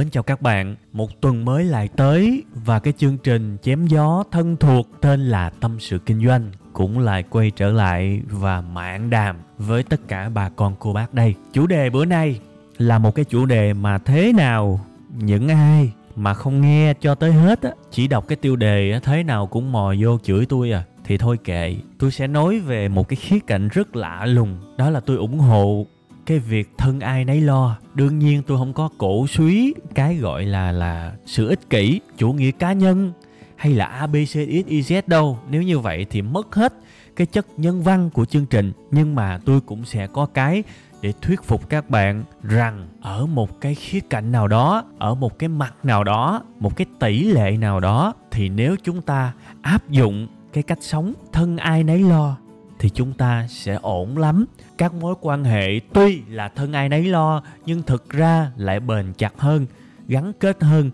Mến chào các bạn, một tuần mới lại tới và cái chương trình chém gió thân thuộc tên là Tâm sự kinh doanh cũng lại quay trở lại và mạng đàm với tất cả bà con cô bác đây. Chủ đề bữa nay là một cái chủ đề mà thế nào những ai mà không nghe cho tới hết á, chỉ đọc cái tiêu đề á, thế nào cũng mò vô chửi tôi à thì thôi kệ tôi sẽ nói về một cái khía cạnh rất lạ lùng đó là tôi ủng hộ cái việc thân ai nấy lo. Đương nhiên tôi không có cổ suý cái gọi là là sự ích kỷ, chủ nghĩa cá nhân hay là abcxyz đâu. Nếu như vậy thì mất hết cái chất nhân văn của chương trình. Nhưng mà tôi cũng sẽ có cái để thuyết phục các bạn rằng ở một cái khía cạnh nào đó, ở một cái mặt nào đó, một cái tỷ lệ nào đó, thì nếu chúng ta áp dụng cái cách sống thân ai nấy lo thì chúng ta sẽ ổn lắm. Các mối quan hệ tuy là thân ai nấy lo, nhưng thực ra lại bền chặt hơn, gắn kết hơn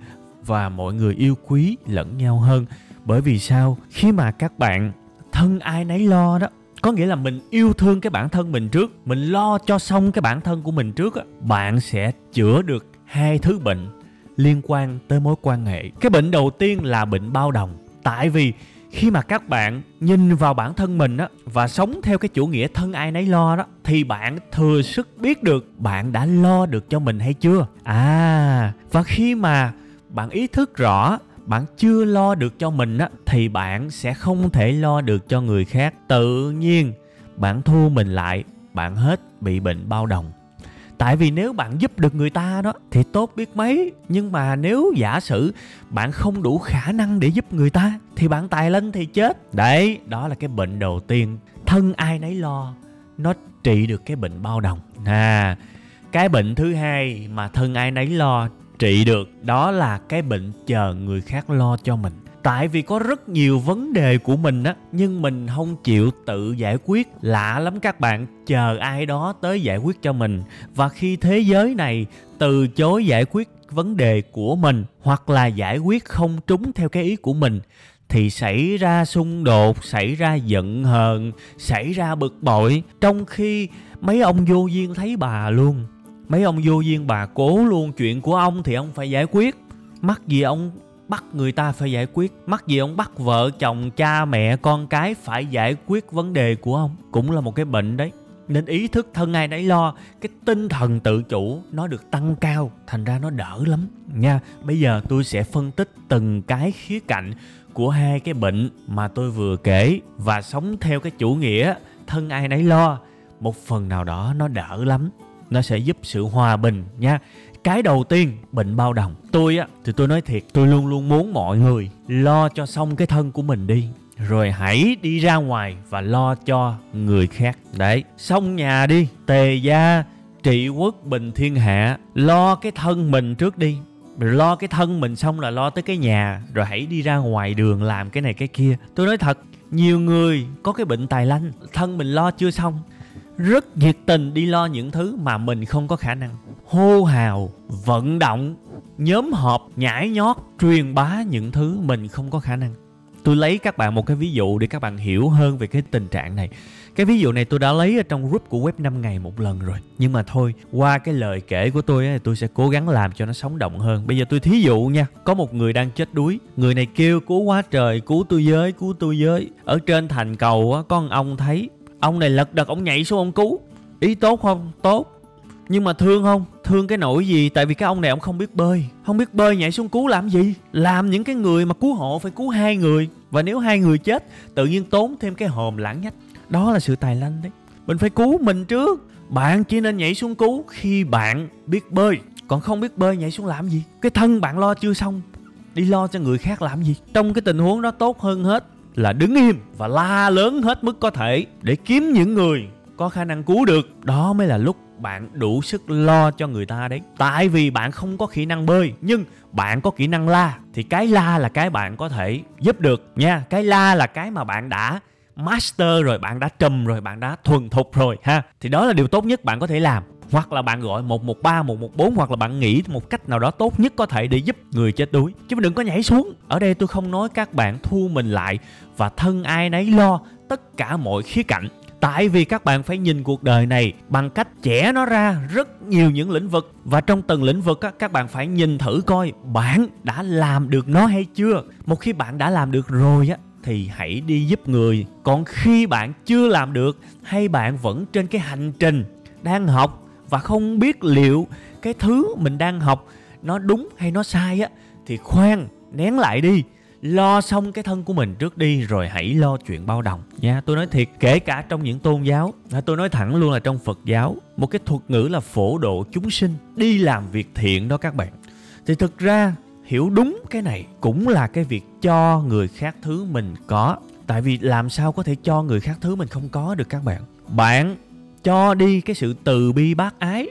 và mọi người yêu quý lẫn nhau hơn. Bởi vì sao? Khi mà các bạn thân ai nấy lo đó, có nghĩa là mình yêu thương cái bản thân mình trước, mình lo cho xong cái bản thân của mình trước bạn sẽ chữa được hai thứ bệnh liên quan tới mối quan hệ. Cái bệnh đầu tiên là bệnh bao đồng. Tại vì khi mà các bạn nhìn vào bản thân mình á, và sống theo cái chủ nghĩa thân ai nấy lo đó, thì bạn thừa sức biết được bạn đã lo được cho mình hay chưa? À và khi mà bạn ý thức rõ, bạn chưa lo được cho mình á, thì bạn sẽ không thể lo được cho người khác. Tự nhiên, bạn thu mình lại, bạn hết bị bệnh bao đồng tại vì nếu bạn giúp được người ta đó, thì tốt biết mấy. Nhưng mà nếu giả sử bạn không đủ khả năng để giúp người ta, thì bạn tài lên thì chết. Đấy, đó là cái bệnh đầu tiên. Thân ai nấy lo, nó trị được cái bệnh bao đồng. À cái bệnh thứ hai mà thân ai nấy lo, trị được, đó là cái bệnh chờ người khác lo cho mình tại vì có rất nhiều vấn đề của mình á, nhưng mình không chịu tự giải quyết. Lạ lắm các bạn, chờ ai đó tới giải quyết cho mình. Và khi thế giới này từ chối giải quyết vấn đề của mình, hoặc là giải quyết không trúng theo cái ý của mình, thì xảy ra xung đột, xảy ra giận hờn, xảy ra bực bội. Trong khi mấy ông vô duyên thấy bà luôn, mấy ông vô duyên bà cố luôn chuyện của ông thì ông phải giải quyết. Mắc gì ông bắt người ta phải giải quyết. Mắc gì ông bắt vợ, chồng, cha, mẹ, con cái phải giải quyết vấn đề của ông? Cũng là một cái bệnh đấy. Nên ý thức thân ai nấy lo, cái tinh thần tự chủ nó được tăng cao, thành ra nó đỡ lắm. Nha, bây giờ tôi sẽ phân tích từng cái khía cạnh của hai cái bệnh mà tôi vừa kể và sống theo cái chủ nghĩa thân ai nấy lo. Một phần nào đó nó đỡ lắm, nó sẽ giúp sự hòa bình nha cái đầu tiên bệnh bao đồng. Tôi á thì tôi nói thiệt tôi luôn luôn muốn mọi người lo cho xong cái thân của mình đi. Rồi hãy đi ra ngoài và lo cho người khác. Đấy. Xong nhà đi tề gia trị quốc bình thiên hạ lo cái thân mình trước đi. Rồi lo cái thân mình xong là lo tới cái nhà rồi hãy đi ra ngoài đường làm cái này cái kia. Tôi nói thật nhiều người có cái bệnh tài lanh thân mình lo chưa xong rất nhiệt tình đi lo những thứ mà mình không có khả năng. Hô hào vận động nhóm họp nhảy nhót truyền bá những thứ mình không có khả năng. Tôi lấy các bạn một cái ví dụ để các bạn hiểu hơn về cái tình trạng này. Cái ví dụ này tôi đã lấy ở trong group của web 5 ngày một lần rồi. Nhưng mà thôi qua cái lời kể của tôi thì tôi sẽ cố gắng làm cho nó sống động hơn. Bây giờ tôi thí dụ nha có một người đang chết đuối. Người này kêu cứu quá trời cứu tôi giới, cứu tôi giới. ở trên thành cầu á có ông thấy ông này lật đật ông nhảy xuống ông cứu. Ý tốt không? Tốt. Nhưng mà thương không? Thương cái nỗi gì? Tại vì cái ông này ông không biết bơi. Không biết bơi nhảy xuống cứu làm gì? Làm những cái người mà cứu hộ phải cứu hai người. Và nếu hai người chết, tự nhiên tốn thêm cái hòm lãng nhách. Đó là sự tài lanh đấy. Mình phải cứu mình trước. Bạn chỉ nên nhảy xuống cứu khi bạn biết bơi. Còn không biết bơi nhảy xuống làm gì? Cái thân bạn lo chưa xong? Đi lo cho người khác làm gì? Trong cái tình huống đó tốt hơn hết là đứng im và la lớn hết mức có thể để kiếm những người có khả năng cứu được. Đó mới là lúc bạn đủ sức lo cho người ta đấy. Tại vì bạn không có kỹ năng bơi nhưng bạn có kỹ năng la. Thì cái la là cái bạn có thể giúp được nha. Cái la là cái mà bạn đã master rồi bạn đã trùm rồi bạn đã thuần thục rồi ha. Thì đó là điều tốt nhất bạn có thể làm. Hoặc là bạn gọi 113, 114 hoặc là bạn nghĩ một cách nào đó tốt nhất có thể để giúp người chết đuối. Chứ đừng có nhảy xuống. Ở đây tôi không nói các bạn thu mình lại và thân ai nấy lo tất cả mọi khía cạnh. Tại vì các bạn phải nhìn cuộc đời này bằng cách chẻ nó ra rất nhiều những lĩnh vực và trong từng lĩnh vực á, các bạn phải nhìn thử coi bạn đã làm được nó hay chưa. Một khi bạn đã làm được rồi á thì hãy đi giúp người. Còn khi bạn chưa làm được hay bạn vẫn trên cái hành trình đang học và không biết liệu cái thứ mình đang học nó đúng hay nó sai á thì khoan nén lại đi lo xong cái thân của mình trước đi, rồi hãy lo chuyện bao đồng nha. Tôi nói thiệt, kể cả trong những tôn giáo à, tôi nói thẳng luôn là trong phật giáo, một cái thuật ngữ là phổ độ chúng sinh, đi làm việc thiện đó các bạn. Thì thực ra, hiểu đúng cái này cũng là cái việc cho người khác thứ mình có. Tại vì làm sao có thể cho người khác thứ mình không có được các bạn? Bạn cho đi cái sự từ bi bác ái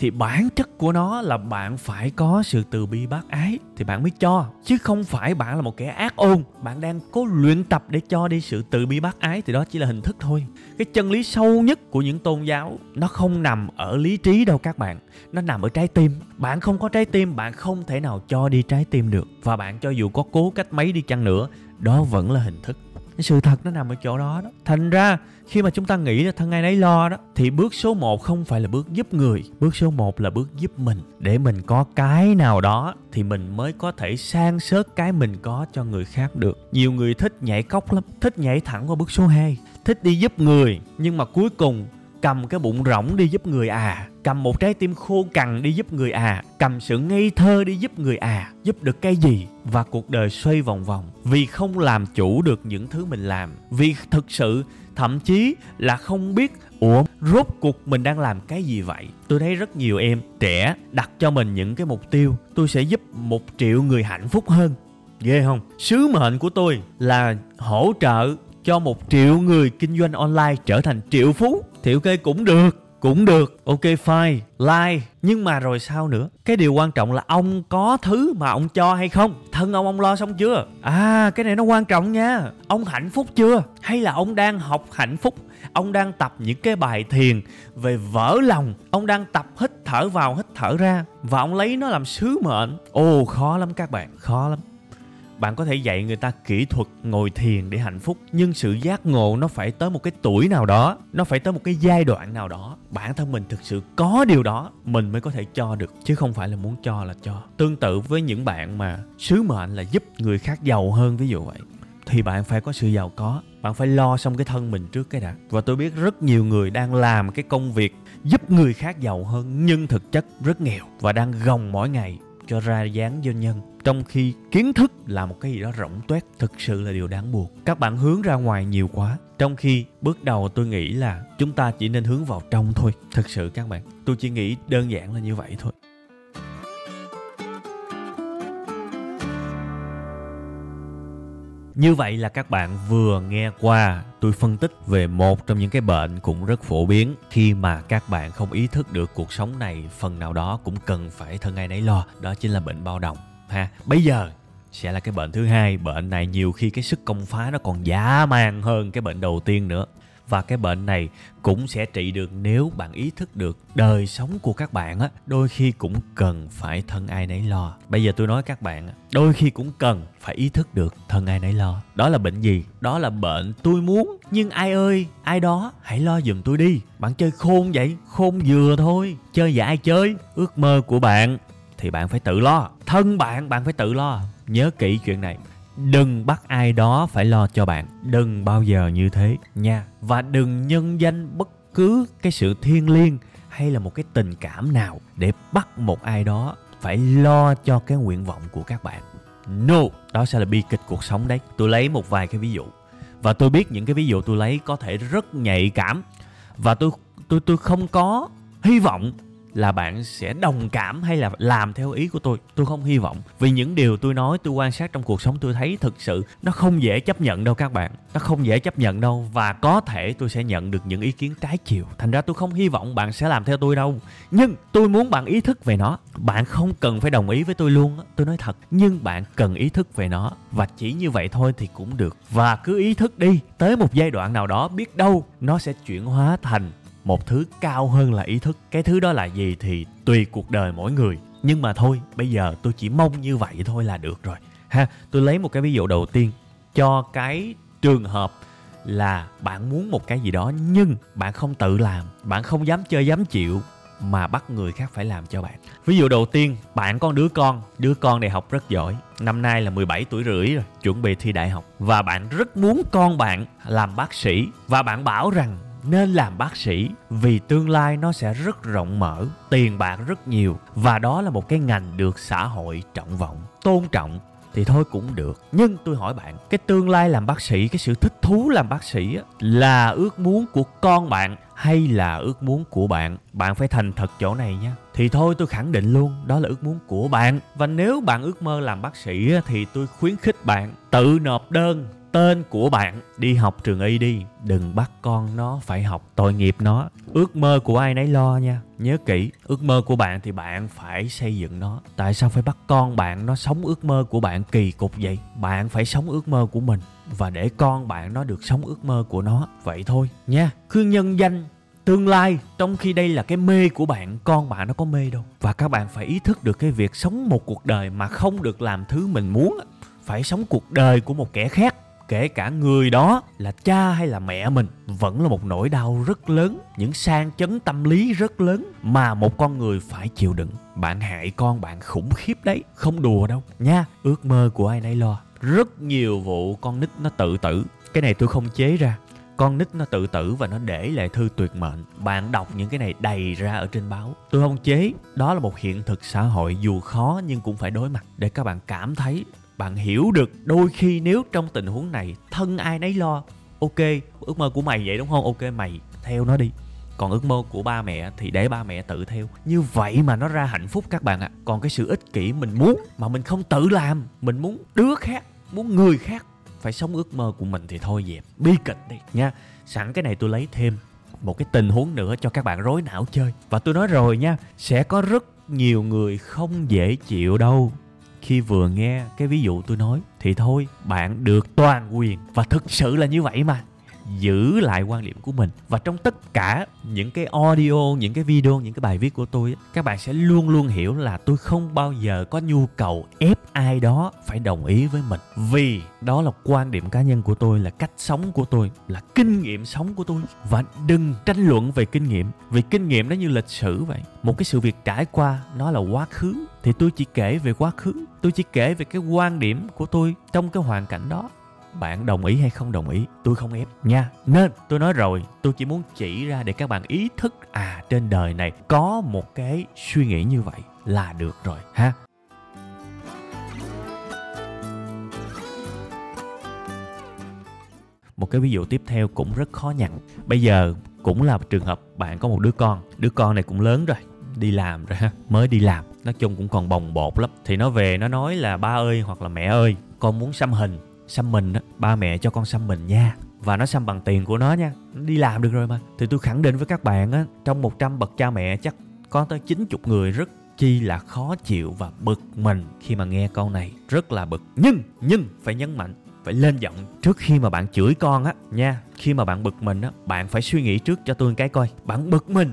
thì bản chất của nó là bạn phải có sự từ bi bác ái thì bạn mới cho, chứ không phải bạn là một kẻ ác ôn. Bạn đang cố luyện tập để cho đi sự từ bi bác ái thì đó chỉ là hình thức thôi. Cái chân lý sâu nhất của những tôn giáo, nó không nằm ở lý trí đâu các bạn. Nó nằm ở trái tim. Bạn không có trái tim, bạn không thể nào cho đi trái tim được. Và bạn cho dù có cố cách mấy đi chăng nữa, đó vẫn là hình thức cái sự thật nó nằm ở chỗ đó đó. Thành ra, khi mà chúng ta nghĩ là thân ai nấy lo đó, thì bước số 1 không phải là bước giúp người, bước số 1 là bước giúp mình. Để mình có cái nào đó, thì mình mới có thể sang sớt cái mình có cho người khác được. Nhiều người thích nhảy cốc lắm, thích nhảy thẳng qua bước số 2 thích đi giúp người, nhưng mà cuối cùng cầm cái bụng rỗng đi giúp người à. Cầm một trái tim khô cằn đi giúp người à. Cầm sự ngây thơ đi giúp người à. Giúp được cái gì? Và cuộc đời xoay vòng vòng. Vì không làm chủ được những thứ mình làm. Vì thực sự, thậm chí là không biết, ủa, rốt cuộc mình đang làm cái gì vậy? Tôi thấy rất nhiều em trẻ đặt cho mình những cái mục tiêu. Tôi sẽ giúp một triệu người hạnh phúc hơn. Ghê không? Sứ mệnh của tôi là hỗ trợ cho một triệu người kinh doanh online trở thành triệu phú. Thì ok, cũng được cũng được. Ok, fine like nhưng mà rồi sao nữa? Cái điều quan trọng là ông có thứ mà ông cho hay không? Thân ông ông lo xong chưa? À cái này nó quan trọng nha. Ông hạnh phúc chưa? Hay là ông đang học hạnh phúc? Ông đang tập những cái bài thiền về vỡ lòng. Ông đang tập hít thở vào, hít thở ra. Và ông lấy nó làm sứ mệnh. Ồ, khó lắm các bạn, khó lắm bạn có thể dạy người ta kỹ thuật ngồi thiền để hạnh phúc, nhưng sự giác ngộ nó phải tới một cái tuổi nào đó, nó phải tới một cái giai đoạn nào đó. Bản thân mình thực sự có điều đó, mình mới có thể cho được, chứ không phải là muốn cho là cho. Tương tự với những bạn mà sứ mệnh là giúp người khác giàu hơn, ví dụ vậy, thì bạn phải có sự giàu có. Bạn phải lo xong cái thân mình trước cái đã. Và tôi biết rất nhiều người đang làm cái công việc giúp người khác giàu hơn, nhưng thực chất rất nghèo và đang gồng mỗi ngày cho ra dáng doanh nhân trong khi kiến thức là một cái gì đó rỗng tuét, thực sự là điều đáng buồn. Các bạn hướng ra ngoài nhiều quá, trong khi bước đầu tôi nghĩ là chúng ta chỉ nên hướng vào trong thôi. Thực sự các bạn, tôi chỉ nghĩ đơn giản là như vậy thôi. Như vậy là các bạn vừa nghe qua tôi phân tích về một trong những cái bệnh cũng rất phổ biến. Khi mà các bạn không ý thức được cuộc sống này, phần nào đó cũng cần phải thân ai nấy lo. Đó chính là bệnh bao đồng ha. Bây giờ sẽ là cái bệnh thứ hai. Bệnh này nhiều khi cái sức công phá nó còn dã man hơn cái bệnh đầu tiên nữa. Và cái bệnh này cũng sẽ trị được nếu bạn ý thức được đời sống của các bạn á, đôi khi cũng cần phải thân ai nấy lo. Bây giờ tôi nói các bạn đôi khi cũng cần phải ý thức được thân ai nấy lo. Đó là bệnh gì? Đó là bệnh tôi muốn, nhưng ai ơi, ai đó, hãy lo giùm tôi đi. Bạn chơi khôn vậy, khôn vừa thôi. Chơi vậy ai chơi? Ước mơ của bạn thì bạn phải tự lo. Thân bạn bạn phải tự lo. Nhớ kỹ chuyện này. Đừng bắt ai đó phải lo cho bạn. Đừng bao giờ như thế nha. Và đừng nhân danh bất cứ cái sự thiêng liêng hay là một cái tình cảm nào để bắt một ai đó phải lo cho cái nguyện vọng của các bạn. No, đó sẽ là bi kịch cuộc sống đấy. Tôi lấy một vài cái ví dụ. Và tôi biết những cái ví dụ tôi lấy có thể rất nhạy cảm. Và tôi tôi tôi không có hy vọng là bạn sẽ đồng cảm hay là làm theo ý của tôi? Tôi không hy vọng. Vì những điều tôi nói, tôi quan sát trong cuộc sống, tôi thấy thực sự nó không dễ chấp nhận đâu các bạn. Nó không dễ chấp nhận đâu và có thể tôi sẽ nhận được những ý kiến trái chiều. Thành ra tôi không hy vọng bạn sẽ làm theo tôi đâu. Nhưng tôi muốn bạn ý thức về nó. Bạn không cần phải đồng ý với tôi luôn tôi nói thật, nhưng bạn cần ý thức về nó. Và chỉ như vậy thôi thì cũng được. Và cứ ý thức đi. Tới một giai đoạn nào đó, biết đâu nó sẽ chuyển hóa thành một thứ cao hơn là ý thức. Cái thứ đó là gì thì tùy cuộc đời mỗi người. Nhưng mà thôi bây giờ tôi chỉ mong như vậy thôi là được rồi. Ha tôi lấy một cái ví dụ đầu tiên cho cái trường hợp là bạn muốn một cái gì đó nhưng bạn không tự làm bạn không dám chơi dám chịu mà bắt người khác phải làm cho bạn. Ví dụ đầu tiên, bạn có đứa con, đứa con này học rất giỏi, năm nay là 17 tuổi rưỡi rồi, chuẩn bị thi đại học. Và bạn rất muốn con bạn làm bác sĩ và bạn bảo rằng nên làm bác sĩ, vì tương lai nó sẽ rất rộng mở, tiền bạc rất nhiều, và đó là một cái ngành được xã hội trọng vọng, tôn trọng, thì thôi cũng được. Nhưng tôi hỏi bạn, cái tương lai làm bác sĩ, cái sự thích thú làm bác sĩ là ước muốn của con bạn hay là ước muốn của bạn? Bạn phải thành thật chỗ này nhé thì thôi tôi khẳng định luôn, đó là ước muốn của bạn. Và nếu bạn ước mơ làm bác sĩ thì tôi khuyến khích bạn tự nộp đơn tên của bạn. Đi học trường y đi, đừng bắt con nó phải học tội nghiệp nó. Ước mơ của ai nấy lo nha. Nhớ kỹ, ước mơ của bạn thì bạn phải xây dựng nó. Tại sao phải bắt con bạn nó sống ước mơ của bạn kỳ cục vậy? Bạn phải sống ước mơ của mình và để con bạn nó được sống ước mơ của nó. Vậy thôi nha. Cứ nhân danh, tương lai, trong khi đây là cái mê của bạn, con bạn nó có mê đâu. Và các bạn phải ý thức được cái việc sống một cuộc đời mà không được làm thứ mình muốn. Phải sống cuộc đời của một kẻ khác kể cả người đó là cha hay là mẹ mình vẫn là một nỗi đau rất lớn, những sang chấn tâm lý rất lớn mà một con người phải chịu đựng. Bạn hại con bạn khủng khiếp đấy, không đùa đâu nha. Ước mơ của ai nấy lo. Rất nhiều vụ con nít nó tự tử. Cái này tôi không chế ra. Con nít nó tự tử và nó để lại thư tuyệt mệnh. Bạn đọc những cái này đầy ra ở trên báo. Tôi không chế. Đó là một hiện thực xã hội dù khó nhưng cũng phải đối mặt để các bạn cảm thấy bạn hiểu được đôi khi nếu trong tình huống này thân ai nấy lo, ok, ước mơ của mày vậy đúng không? Ok, mày theo nó đi. Còn ước mơ của ba mẹ thì để ba mẹ tự theo. Như vậy mà nó ra hạnh phúc các bạn ạ. À. còn cái sự ích kỷ mình muốn mà mình không tự làm, mình muốn đứa khác, muốn người khác phải sống ước mơ của mình thì thôi dẹp. Bi kịch đi nha. Sẵn cái này tôi lấy thêm một cái tình huống nữa cho các bạn rối não chơi. Và tôi nói rồi nha, sẽ có rất nhiều người không dễ chịu đâu khi vừa nghe cái ví dụ tôi nói, thì thôi, bạn được toàn quyền và thực sự là như vậy mà giữ lại quan điểm của mình. Và trong tất cả những cái audio, những cái video, những cái bài viết của tôi các bạn sẽ luôn luôn hiểu là tôi không bao giờ có nhu cầu ép ai đó phải đồng ý với mình. Vì đó là quan điểm cá nhân của tôi, là cách sống của tôi, là kinh nghiệm sống của tôi. Và đừng tranh luận về kinh nghiệm, vì kinh nghiệm nó như lịch sử vậy. Một cái sự việc trải qua, nó là quá khứ. Thì tôi chỉ kể về quá khứ, tôi chỉ kể về cái quan điểm của tôi trong cái hoàn cảnh đó bạn đồng ý hay không đồng ý, tôi không ép nha. Nên tôi nói rồi, tôi chỉ muốn chỉ ra để các bạn ý thức à trên đời này có một cái suy nghĩ như vậy là được rồi, ha. Một cái ví dụ tiếp theo cũng rất khó nhận. bây giờ cũng là trường hợp bạn có một đứa con đứa con này cũng lớn rồi, đi làm rồi ha, mới đi làm. Nói chung cũng còn bồng bột lắm. Thì nó về, nó nói là, ba ơi, hoặc là mẹ ơi, con muốn xăm hình xăm mình á, ba mẹ cho con xăm mình nha. Và nó xăm bằng tiền của nó nha. Nó đi làm được rồi mà. Thì tôi khẳng định với các bạn á, trong 100 bậc cha mẹ chắc có tới 90 người rất chi là khó chịu và bực mình khi mà nghe câu này. Rất là bực. Nhưng nhưng phải nhấn mạnh, phải lên giọng trước khi mà bạn chửi con á nha. Khi mà bạn bực mình á, bạn phải suy nghĩ trước cho tôi cái coi. Bạn bực mình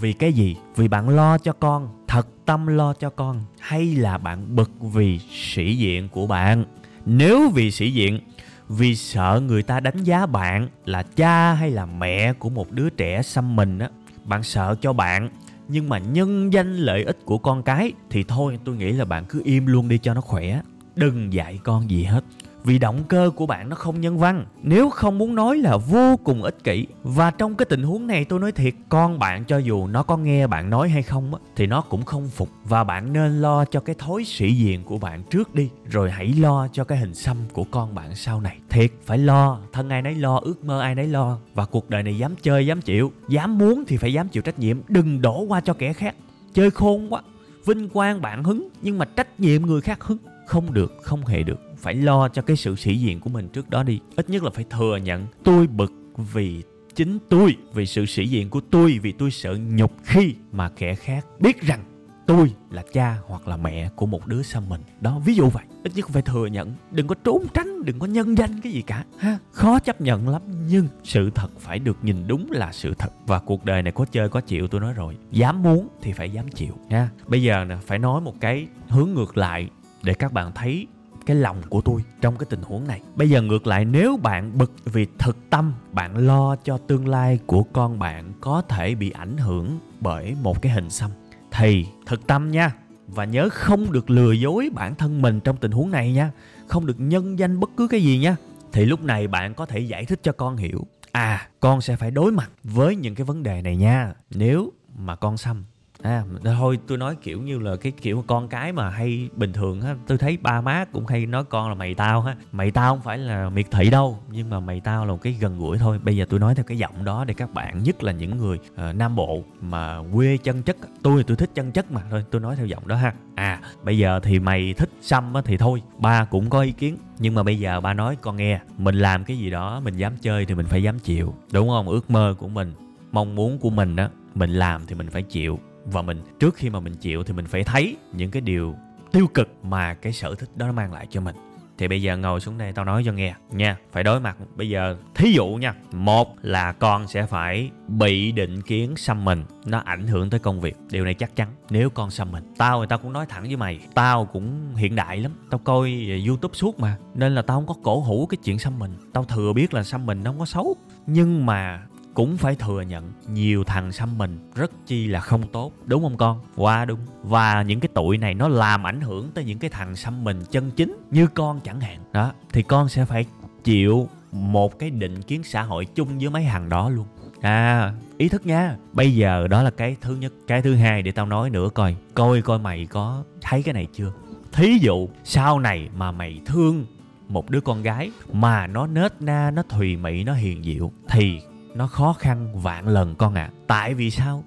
vì cái gì? Vì bạn lo cho con, thật tâm lo cho con, hay là bạn bực vì sĩ diện của bạn? Nếu vì sĩ diện, vì sợ người ta đánh giá bạn là cha hay là mẹ của một đứa trẻ xăm mình á, bạn sợ cho bạn, nhưng mà nhân danh lợi ích của con cái thì thôi, tôi nghĩ là bạn cứ im luôn đi cho nó khỏe. Đừng dạy con gì hết vì động cơ của bạn nó không nhân văn. Nếu không muốn nói là vô cùng ích kỷ, và trong cái tình huống này tôi nói thiệt, con bạn cho dù nó có nghe bạn nói hay không á, thì nó cũng không phục. Và bạn nên lo cho cái thối sĩ diện của bạn trước đi, rồi hãy lo cho cái hình xăm của con bạn sau này. Thiệt, phải lo. Thân ai nấy lo, ước mơ ai nấy lo. Và cuộc đời này dám chơi, dám chịu. Dám muốn thì phải dám chịu trách nhiệm. Đừng đổ qua cho kẻ khác. Chơi khôn quá. Vinh quang bạn hứng, nhưng mà trách nhiệm người khác hứng. Không được, không hề được phải lo cho cái sự sĩ diện của mình trước đó đi. Ít nhất là phải thừa nhận, tôi bực vì chính tôi, vì sự sĩ diện của tôi, vì tôi sợ nhục khi mà kẻ khác biết rằng tôi là cha hoặc là mẹ của một đứa xăm mình. Đó, ví dụ vậy. Ít nhất phải thừa nhận, đừng có trốn tránh, đừng có nhân danh cái gì cả, ha. Khó chấp nhận lắm, nhưng sự thật phải được nhìn đúng là sự thật. Và cuộc đời này có chơi có chịu, tôi nói rồi. Dám muốn thì phải dám chịu, nha. Bây giờ nè, phải nói một cái hướng ngược lại để các bạn thấy cái lòng của tôi trong cái tình huống này. Bây giờ ngược lại, nếu bạn bực vì thực tâm, bạn lo cho tương lai của con bạn có thể bị ảnh hưởng bởi một cái hình xăm, thì thực tâm nha, và nhớ không được lừa dối bản thân mình trong tình huống này nha. Không được nhân danh bất cứ cái gì nha. Thì lúc này bạn có thể giải thích cho con hiểu à con sẽ phải đối mặt với những cái vấn đề này nha. Nếu mà con xăm à thôi tôi nói kiểu như là cái kiểu con cái mà hay bình thường á tôi thấy ba má cũng hay nói con là mày tao ha. Mày tao không phải là miệt thị đâu nhưng mà mày tao là một cái gần gũi thôi. Bây giờ tôi nói theo cái giọng đó để các bạn nhất là những người uh, nam bộ mà quê chân chất tôi thì tôi thích chân chất mà. Thôi tôi nói theo giọng đó ha. À bây giờ thì mày thích xăm á thì thôi ba cũng có ý kiến. Nhưng mà bây giờ ba nói con nghe mình làm cái gì đó mình dám chơi thì mình phải dám chịu đúng không? Ước mơ của mình mong muốn của mình đó mình làm thì mình phải chịu và mình, trước khi mà mình chịu thì mình phải thấy những cái điều tiêu cực mà cái sở thích đó mang lại cho mình. Thì bây giờ ngồi xuống đây tao nói cho nghe nha, phải đối mặt. Bây giờ, thí dụ nha, một là con sẽ phải bị định kiến xăm mình, nó ảnh hưởng tới công việc. Điều này chắc chắn, nếu con xăm mình. Tao thì tao cũng nói thẳng với mày, tao cũng hiện đại lắm. Tao coi youtube suốt mà, nên là tao không có cổ hủ cái chuyện xăm mình. Tao thừa biết là xăm mình nó không có xấu. Nhưng mà cũng phải thừa nhận, nhiều thằng xăm mình rất chi là không tốt, đúng không con? Qua đúng. Và những cái tụi này nó làm ảnh hưởng tới những cái thằng xăm mình chân chính như con chẳng hạn. Đó, thì con sẽ phải chịu một cái định kiến xã hội chung với mấy hàng đó luôn. À ý thức nha. Bây giờ đó là cái thứ nhất. Cái thứ hai để tao nói nữa coi. Coi coi mày có thấy cái này chưa? Thí dụ sau này mà mày thương một đứa con gái mà nó nết na, nó thùy mị, nó hiền diệu thì nó khó khăn vạn lần con ạ. À. tại vì sao?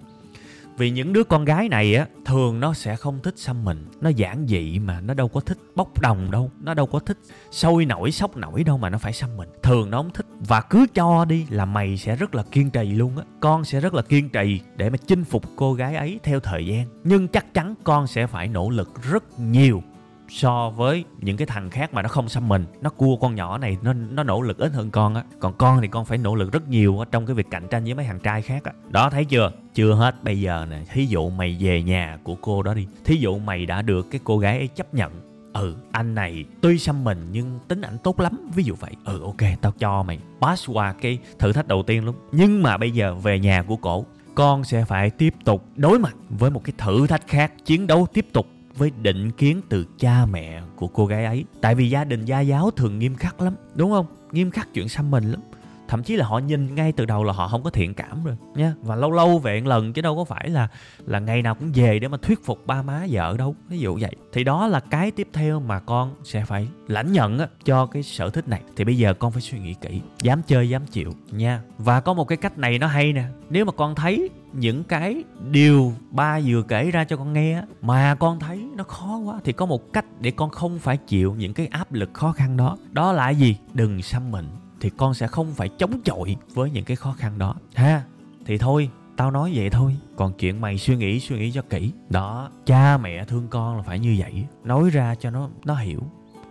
Vì những đứa con gái này á, thường nó sẽ không thích xăm mình. Nó giản dị mà, nó đâu có thích bốc đồng đâu. Nó đâu có thích sôi nổi, sốc nổi đâu mà nó phải xăm mình. Thường nó không thích. Và cứ cho đi là mày sẽ rất là kiên trì luôn á. Con sẽ rất là kiên trì để mà chinh phục cô gái ấy theo thời gian. Nhưng chắc chắn con sẽ phải nỗ lực rất nhiều so với những cái thằng khác mà nó không xăm mình, nó cua con nhỏ này, nó nó nỗ lực ít hơn con á. Còn con thì con phải nỗ lực rất nhiều á trong cái việc cạnh tranh với mấy thằng trai khác á. Đó, thấy chưa? Chưa hết. Bây giờ nè, thí dụ mày về nhà của cô đó đi. Thí dụ mày đã được cái cô gái ấy chấp nhận. Ừ anh này tuy xăm mình nhưng tính ảnh tốt lắm. Ví dụ vậy. Ừ ok, tao cho mày pass qua cái thử thách đầu tiên luôn. Nhưng mà bây giờ về nhà của cổ, con sẽ phải tiếp tục đối mặt với một cái thử thách khác, chiến đấu tiếp tục với định kiến từ cha mẹ của cô gái ấy. Tại vì gia đình, gia giáo thường nghiêm khắc lắm, đúng không? Nghiêm khắc chuyện xăm mình lắm thậm chí là họ nhìn ngay từ đầu là họ không có thiện cảm rồi nha. Và lâu lâu về một lần chứ đâu có phải là là ngày nào cũng về để mà thuyết phục ba má vợ đâu ví dụ vậy. Thì đó là cái tiếp theo mà con sẽ phải lãnh nhận á, cho cái sở thích này. Thì bây giờ con phải suy nghĩ kỹ dám chơi dám chịu nha. Và có một cái cách này nó hay nè nếu mà con thấy những cái điều ba vừa kể ra cho con nghe mà con thấy nó khó quá thì có một cách để con không phải chịu những cái áp lực khó khăn đó. Đó là gì? Đừng xăm mình thì con sẽ không phải chống chọi với những cái khó khăn đó. Ha, thì thôi, tao nói vậy thôi. Còn chuyện mày suy nghĩ suy nghĩ cho kỹ. Đó, cha mẹ thương con là phải như vậy. Nói ra cho nó nó hiểu.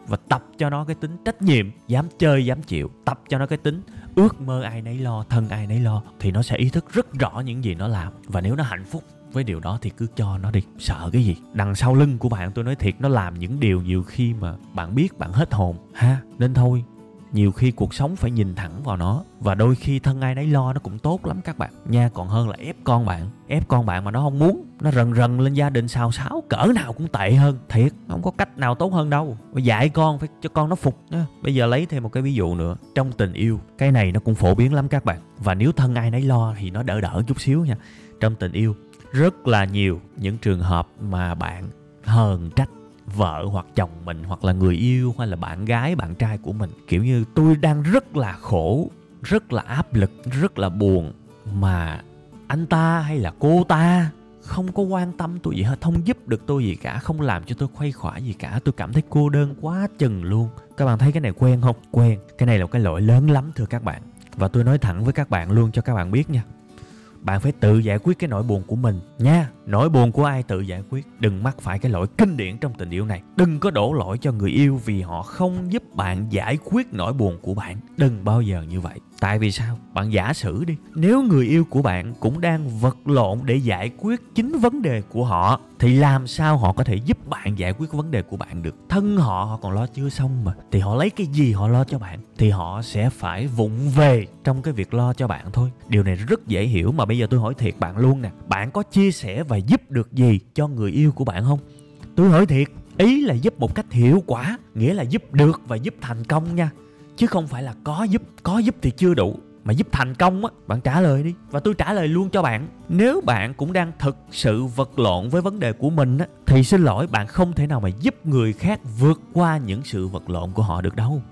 Và tập cho nó cái tính trách nhiệm. Dám chơi, dám chịu. Tập cho nó cái tính ước mơ ai nấy lo, thân ai nấy lo, thì nó sẽ ý thức rất rõ những gì nó làm. Và nếu nó hạnh phúc với điều đó thì cứ cho nó đi. Sợ cái gì? Đằng sau lưng của bạn tôi nói thiệt, nó làm những điều nhiều khi mà bạn biết, bạn hết hồn. Ha, nên thôi nhiều khi cuộc sống phải nhìn thẳng vào nó, và đôi khi thân ai nấy lo nó cũng tốt lắm các bạn. Nha, còn hơn là ép con bạn. Ép con bạn mà nó không muốn, nó rần rần lên gia đình xào xáo, cỡ nào cũng tệ hơn. Thiệt, không có cách nào tốt hơn đâu. Dạy con, phải cho con nó phục nha bây giờ lấy thêm một cái ví dụ nữa, trong tình yêu, cái này nó cũng phổ biến lắm các bạn. Và nếu thân ai nấy lo thì nó đỡ đỡ chút xíu nha. Trong tình yêu, rất là nhiều những trường hợp mà bạn hờn trách vợ hoặc chồng mình hoặc là người yêu hay là bạn gái, bạn trai của mình. Kiểu như tôi đang rất là khổ, rất là áp lực, rất là buồn mà anh ta hay là cô ta không có quan tâm tôi gì hết, không giúp được tôi gì cả, không làm cho tôi khuây khỏa gì cả. Tôi cảm thấy cô đơn quá chừng luôn. Các bạn thấy cái này quen không? Quen. Cái này là một cái lỗi lớn lắm, thưa các bạn. Và tôi nói thẳng với các bạn luôn cho các bạn biết nha bạn phải tự giải quyết cái nỗi buồn của mình nha. Nỗi buồn của ai tự giải quyết? Đừng mắc phải cái lỗi kinh điển trong tình yêu này. Đừng có đổ lỗi cho người yêu vì họ không giúp bạn giải quyết nỗi buồn của bạn. Đừng bao giờ như vậy tại vì sao? Bạn giả sử đi. Nếu người yêu của bạn cũng đang vật lộn để giải quyết chính vấn đề của họ, thì làm sao họ có thể giúp bạn giải quyết vấn đề của bạn được? Thân họ họ còn lo chưa xong mà. Thì họ lấy cái gì họ lo cho bạn? Thì họ sẽ phải vụng về trong cái việc lo cho bạn thôi. Điều này rất dễ hiểu mà bây giờ tôi hỏi thiệt bạn luôn nè. Bạn có chia sẻ và giúp được gì cho người yêu của bạn không? Tôi hỏi thiệt, ý là giúp một cách hiệu quả, nghĩa là giúp được và giúp thành công nha chứ không phải là có giúp có giúp thì chưa đủ. Mà giúp thành công á, bạn trả lời đi. Và tôi trả lời luôn cho bạn. Nếu bạn cũng đang thực sự vật lộn với vấn đề của mình á, thì xin lỗi, bạn không thể nào mà giúp người khác vượt qua những sự vật lộn của họ được đâu.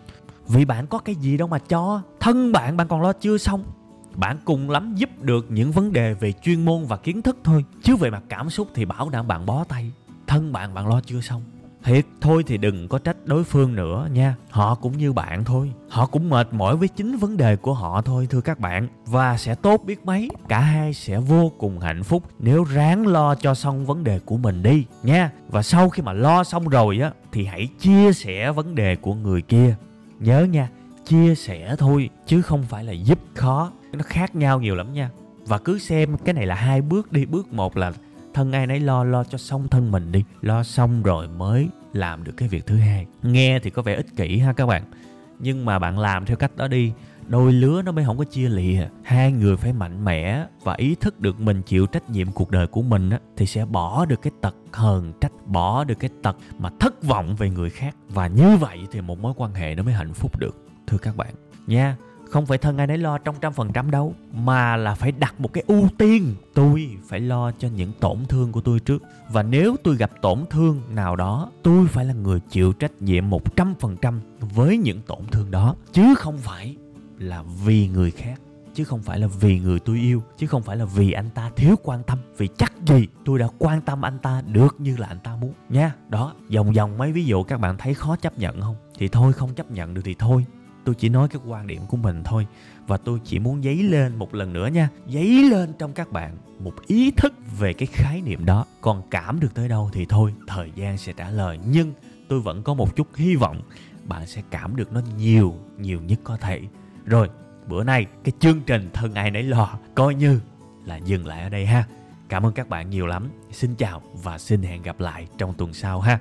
Vì bạn có cái gì đâu mà cho. Thân bạn bạn còn lo chưa xong. Bạn cùng lắm giúp được những vấn đề về chuyên môn và kiến thức thôi. Chứ về mặt cảm xúc thì bảo đảm bạn bó tay. Thân bạn bạn lo chưa xong thiệt thôi thì đừng có trách đối phương nữa nha. Họ cũng như bạn thôi. Họ cũng mệt mỏi với chính vấn đề của họ thôi, thưa các bạn. Và sẽ tốt biết mấy. Cả hai sẽ vô cùng hạnh phúc nếu ráng lo cho xong vấn đề của mình đi, nha. Và sau khi mà lo xong rồi á, thì hãy chia sẻ vấn đề của người kia. Nhớ nha, chia sẻ thôi, chứ không phải là giúp khó. Nó khác nhau nhiều lắm nha. Và cứ xem cái này là hai bước đi. Bước một là thân ai nấy lo lo cho xong thân mình đi. Lo xong rồi mới làm được cái việc thứ hai. Nghe thì có vẻ ích kỷ ha các bạn. Nhưng mà bạn làm theo cách đó đi, đôi lứa nó mới không có chia lìa. Hai người phải mạnh mẽ và ý thức được mình chịu trách nhiệm cuộc đời của mình á, thì sẽ bỏ được cái tật hờn trách, bỏ được cái tật mà thất vọng về người khác. Và như vậy thì một mối quan hệ nó mới hạnh phúc được, thưa các bạn nha không phải thân ai nấy lo trong trăm phần trăm đâu, mà là phải đặt một cái ưu tiên. Tôi phải lo cho những tổn thương của tôi trước. Và nếu tôi gặp tổn thương nào đó, tôi phải là người chịu trách nhiệm một trăm phần trăm với những tổn thương đó. Chứ không phải là vì người khác, chứ không phải là vì người tôi yêu, chứ không phải là vì anh ta thiếu quan tâm. Vì chắc gì tôi đã quan tâm anh ta được như là anh ta muốn, nha. Đó, vòng vòng mấy ví dụ các bạn thấy khó chấp nhận không? Thì thôi, không chấp nhận được thì thôi tôi chỉ nói cái quan điểm của mình thôi và tôi chỉ muốn dấy lên một lần nữa nha. Dấy lên trong các bạn một ý thức về cái khái niệm đó. Còn cảm được tới đâu thì thôi, thời gian sẽ trả lời. Nhưng tôi vẫn có một chút hy vọng, bạn sẽ cảm được nó nhiều nhiều nhất có thể. Rồi, bữa nay cái chương trình thân ai nấy lo, coi như là dừng lại ở đây ha. Cảm ơn các bạn nhiều lắm. Xin chào và xin hẹn gặp lại trong tuần sau ha.